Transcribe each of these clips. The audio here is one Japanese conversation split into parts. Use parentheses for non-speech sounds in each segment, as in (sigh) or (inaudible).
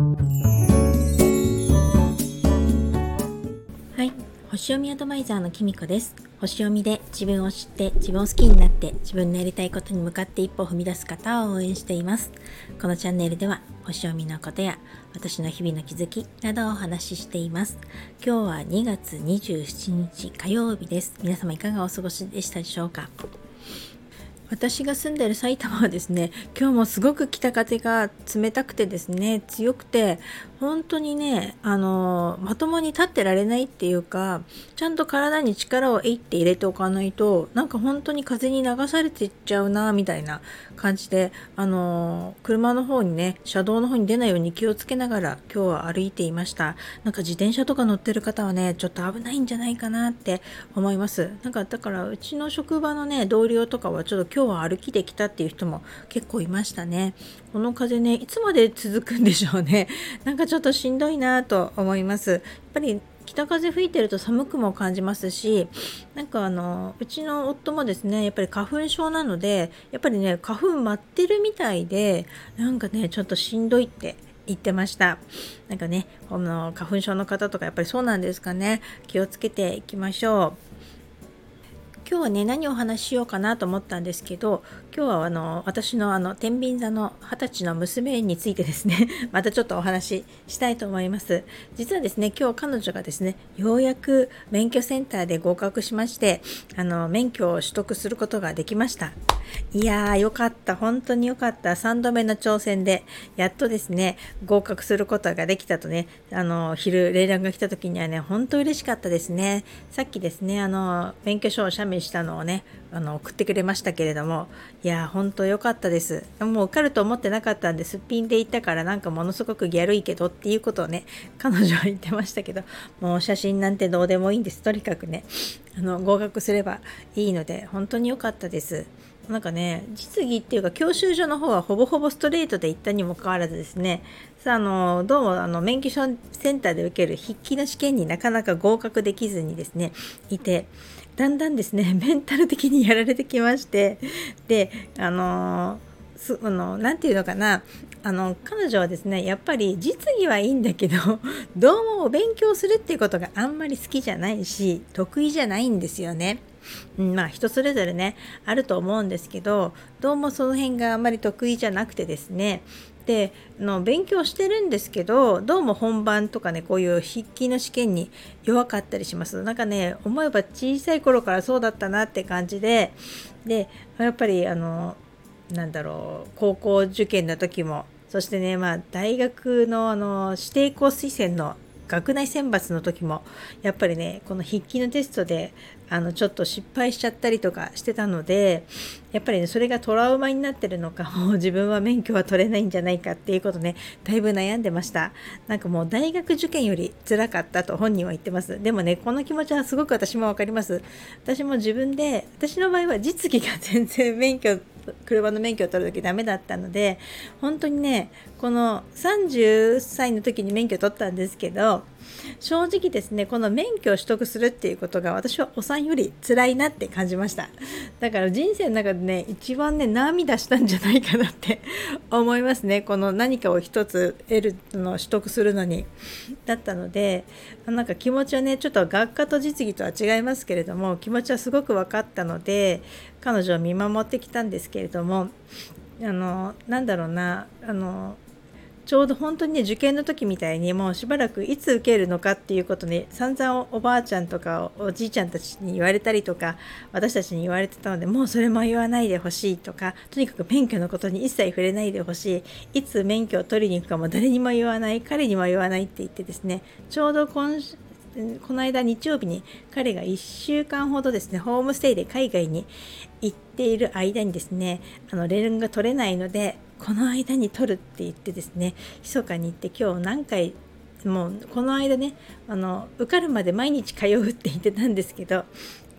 はい。星読みアドバイザーのきみこです。星読みで自分を知って自分を好きになって自分のやりたいことに向かって一歩踏み出す方を応援しています。このチャンネルでは星読みのことや私の日々の気づきなどをお話ししています。今日は2月27日火曜日です。皆様いかがお過ごしでしたでしょうか？私が住んでる埼玉はですね今日もすごく北風が冷たくてですね強くて本当にねあのまともに立ってられないっていうかちゃんと体に力をえいって入れておかないとなんか本当に風に流されていっちゃうなみたいな感じであの車の方にね車道の方に出ないように気をつけながら今日は歩いていました。なんか自転車とか乗ってる方はねちょっと危ないんじゃないかなって思います。なんかだからうちの職場のね同僚とかはちょっと今日は歩きできたっていう人も結構いましたね。この風ねいつまで続くんでしょうね。(laughs) なんかちょっとしんどいなと思います。やっぱり北風吹いてると寒くも感じますしなんかあのうちの夫もですねやっぱり花粉症なのでやっぱりね花粉舞ってるみたいでなんかねちょっとしんどいって言ってました。なんかねこの花粉症の方とかやっぱりそうなんですかね。気をつけていきましょう。今日はね何をお話ししようかなと思ったんですけど今日はあの私のあの天秤座の二十歳の娘についてですね (laughs) またちょっとお話ししたいと思います。実はですね今日彼女がですねようやく免許センターで合格しましてあの免許を取得することができました。いやーよかった。本当によかった。3度目の挑戦でやっとですね合格することができたとねあの昼連絡が来た時にはね本当嬉しかったですね。さっきですねあの免許証を写メしたのをねあの送ってくれましたけれどもいや本当良かったです。もう受かると思ってなかったんですっぴんで行ったからなんかものすごくギャルいけどっていうことをね彼女は言ってましたけどもう写真なんてどうでもいいんです。とにかくねあの合格すればいいので本当に良かったです。なんかね実技っていうか教習所の方はほぼほぼストレートで行ったにもかかわらずですねさあのどうもあの免許証センターで受ける筆記の試験になかなか合格できずにですねいてだんだんですね (laughs) メンタル的にやられてきましてであのすあのなて言うのかなあの彼女はですねやっぱり実技はいいんだけど (laughs) どうもお勉強するっていうことがあんまり好きじゃないし得意じゃないんですよね。うん、まあ人それぞれねあると思うんですけどどうもその辺があんまり得意じゃなくてですねでの勉強してるんですけどどうも本番とかねこういう筆記の試験に弱かったりします。なんかね思えば小さい頃からそうだったなって感じででやっぱりあのなんだろう高校受験の時もそしてねまあ大学のあの指定校推薦の学内選抜の時もやっぱりねこの筆記のテストであのちょっと失敗しちゃったりとかしてたのでやっぱりねそれがトラウマになってるのか (laughs) もう自分は免許は取れないんじゃないかっていうことねだいぶ悩んでました。なんかもう大学受験より辛かったと本人は言ってます。でもねこの気持ちはすごく私も分かります。私も自分で私の場合は実技が全然免許車の免許を取る時ダメだったので本当にねこの30歳の時に免許取ったんですけど正直ですねこの免許を取得するっていうことが私はお産より辛いなって感じました。だから人生の中でね一番ね涙したんじゃないかなって (laughs) 思いますね。この何かを一つ得るの取得するのに。だったのでなんか気持ちはねちょっと学科と実技とは違いますけれども気持ちはすごく分かったので彼女を見守ってきたんですけれどもあのなんだろうなあのちょうど本当にね受験の時みたいにもうしばらくいつ受けるのかっていうことね散々おばあちゃんとかおじいちゃんたちに言われたりとか私たちに言われてたのでもうそれも言わないでほしいとかとにかく免許のことに一切触れないでほしい。いつ免許を取りに行くかも誰にも言わない彼にも言わないって言ってですねちょうど今この間日曜日に彼が1週間ほどですねホームステイで海外に行っている間にですねあの連絡が取れないのでこの間に取るって言ってですね密かに行って今日何回もうこの間ねあの受かるまで毎日通うって言ってたんですけど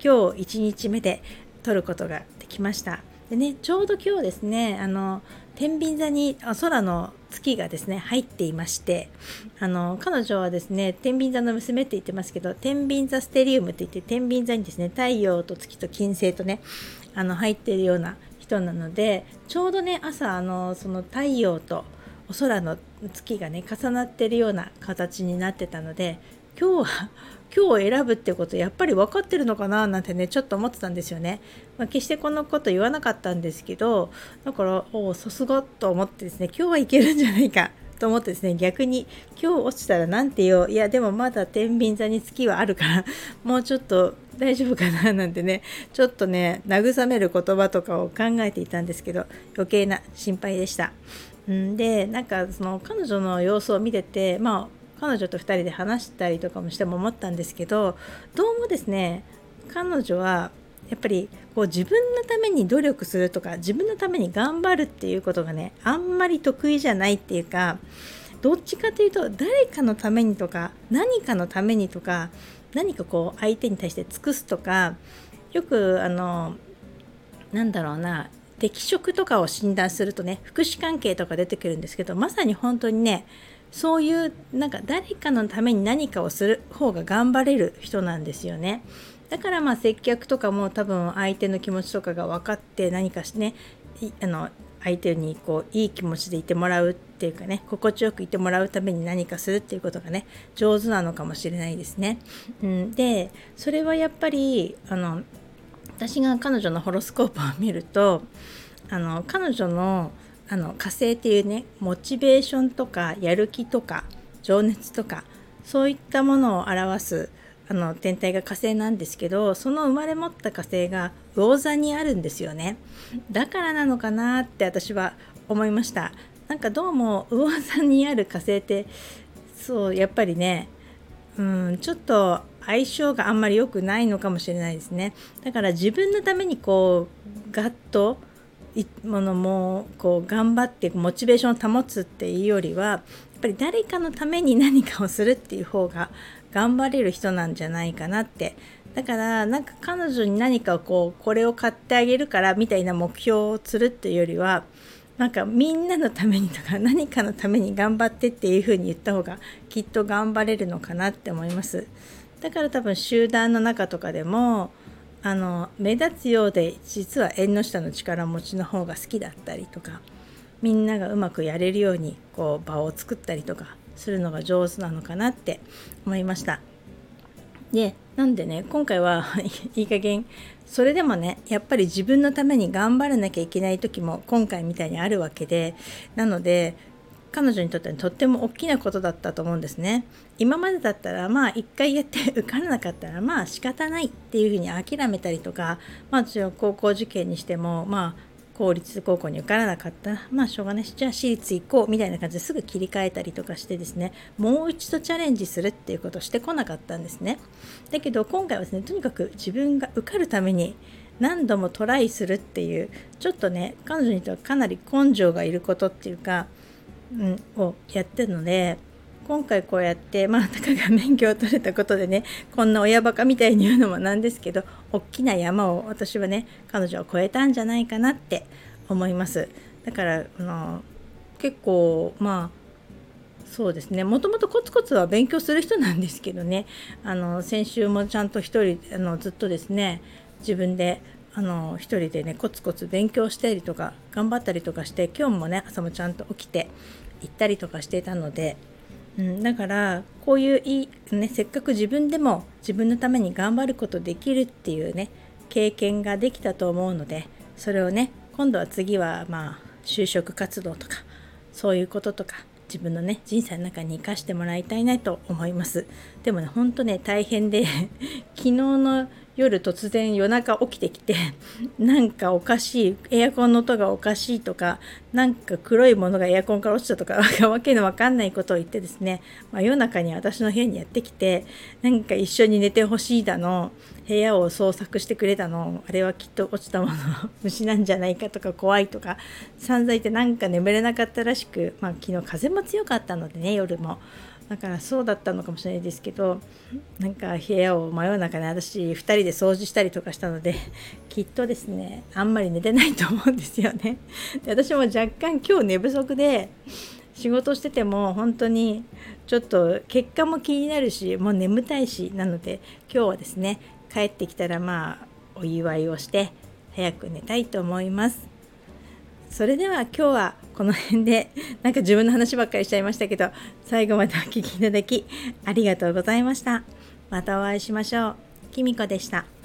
今日1日目で取ることができました。でねちょうど今日ですねあの天秤座に空の月がですね入っていましてあの彼女はですね天秤座の娘って言ってますけど天秤座ステリウムって言って天秤座にですね太陽と月と金星とねあの入っているような人なのでちょうどね朝あのその太陽とお空の月がね重なってるような形になってたので今日は (laughs) 今日を選ぶってことやっぱり分かってるのかななんてねちょっと思ってたんですよね。まあ、決してこのこと言わなかったんですけどだからおおさすがと思ってですね今日はいけるんじゃないかと思ってですね逆に今日落ちたら何て言おういやでもまだ天秤座に月はあるからもうちょっと大丈夫かななんてね (laughs) ちょっとね慰める言葉とかを考えていたんですけど余計な心配でした。んでなんかその彼女の様子を見ててまあ彼女と2人で話したりとかもしても思ったんですけどどうもですね彼女はやっぱりこう自分のために努力するとか自分のために頑張るっていうことがねあんまり得意じゃないっていうかどっちかというと誰かのためにとか何かのためにとか何かこう相手に対して尽くすとかよくあのなんだろうな適職とかを診断するとね福祉関係とか出てくるんですけどまさに本当にねそういうなんか誰かのために何かをする方が頑張れる人なんですよね。だからまあ接客とかも多分相手の気持ちとかが分かって何かしねあの相手にこういい気持ちでいてもらうっていうかね心地よくいてもらうために何かするっていうことがね上手なのかもしれないですね。うん、でそれはやっぱりあの私が彼女のホロスコープを見るとあの彼女のあの火星っていうねモチベーションとかやる気とか情熱とかそういったものを表すあの天体が火星なんですけどその生まれ持った火星が魚座にあるんですよね。だからなのかなって私は思いました。なんかどうも魚座にある火星ってそうやっぱりねうんちょっと相性があんまり良くないのかもしれないですね。だから自分のためにこうガッとものもこう頑張ってモチベーションを保つっていうよりはぱり誰かのために何かをするっていう方が頑張れる人なんじゃないかなって。だからなんか彼女に何かこうこれを買ってあげるからみたいな目標をするっていうよりはなんかみんなのためにとか (laughs) 何かのために頑張ってっていう風に言った方がきっと頑張れるのかなって思います。だから多分集団の中とかでもあの目立つようで実は縁の下の力持ちの方が好きだったりとかみんながうまくやれるようにこう場を作ったりとかするのが上手なのかなって思いました。でなんでね今回は (laughs) いい加減それでもねやっぱり自分のために頑張らなきゃいけない時も今回みたいにあるわけでなので彼女にとってはとっても大きなことだったと思うんですね。今までだったらまあ一回やって受からなかったらまあ仕方ないっていうふうに諦めたりとかまあ高校受験にしてもまあ公立高校に受からなかった。まあしょうがない。しじゃあ私立行こうみたいな感じですぐ切り替えたりとかしてですね。もう一度チャレンジするっていうことをしてこなかったんですね。だけど今回はですねとにかく自分が受かるために何度もトライするっていうちょっとね彼女にとってはかなり根性がいることっていうかうん、をやってるので今回こうやってまあたかが免許を取れたことでねこんな親バカみたいに言うのもなんですけど大きな山を私はね彼女は越えたんじゃないかなって思います。だからあの結構まあそうですね。もともとコツコツは勉強する人なんですけどね。あの先週もちゃんと1人あのずっとですね自分であの一人でねコツコツ勉強したりとか頑張ったりとかして今日もね朝もちゃんと起きて行ったりとかしていたので、うん、だからこういういい、ね、せっかく自分でも自分のために頑張ることできるっていうね経験ができたと思うのでそれをね今度は次はまあ就職活動とかそういうこととか自分のね人生の中に生かしてもらいたいなと思います。でもねほんとね大変で (laughs) 昨日の夜突然夜中起きてきて (laughs) なんかおかしいエアコンの音がおかしいとかなんか黒いものがエアコンから落ちたとか (laughs) わけのわかんないことを言ってですね、まあ、夜中に私の部屋にやってきてなんか一緒に寝てほしいだの部屋を捜索してくれたのあれはきっと落ちたもの (laughs) 虫なんじゃないかとか怖いとか散々言ってなんか眠れなかったらしく、まあ、昨日風も強かったのでね夜も。だからそうだったのかもしれないですけどなんか部屋を真夜中に私2人で掃除したりとかしたので (laughs) きっとですねあんまり寝てないと思うんですよね。で私も若干今日寝不足で仕事してても本当にちょっと結果も気になるしもう眠たいしなので今日はですね帰ってきたらまあお祝いをして早く寝たいと思います。それでは今日はこの辺でなんか自分の話ばっかりしちゃいましたけど最後までお聴きいただきありがとうございました。またお会いしましょう。きみこでした。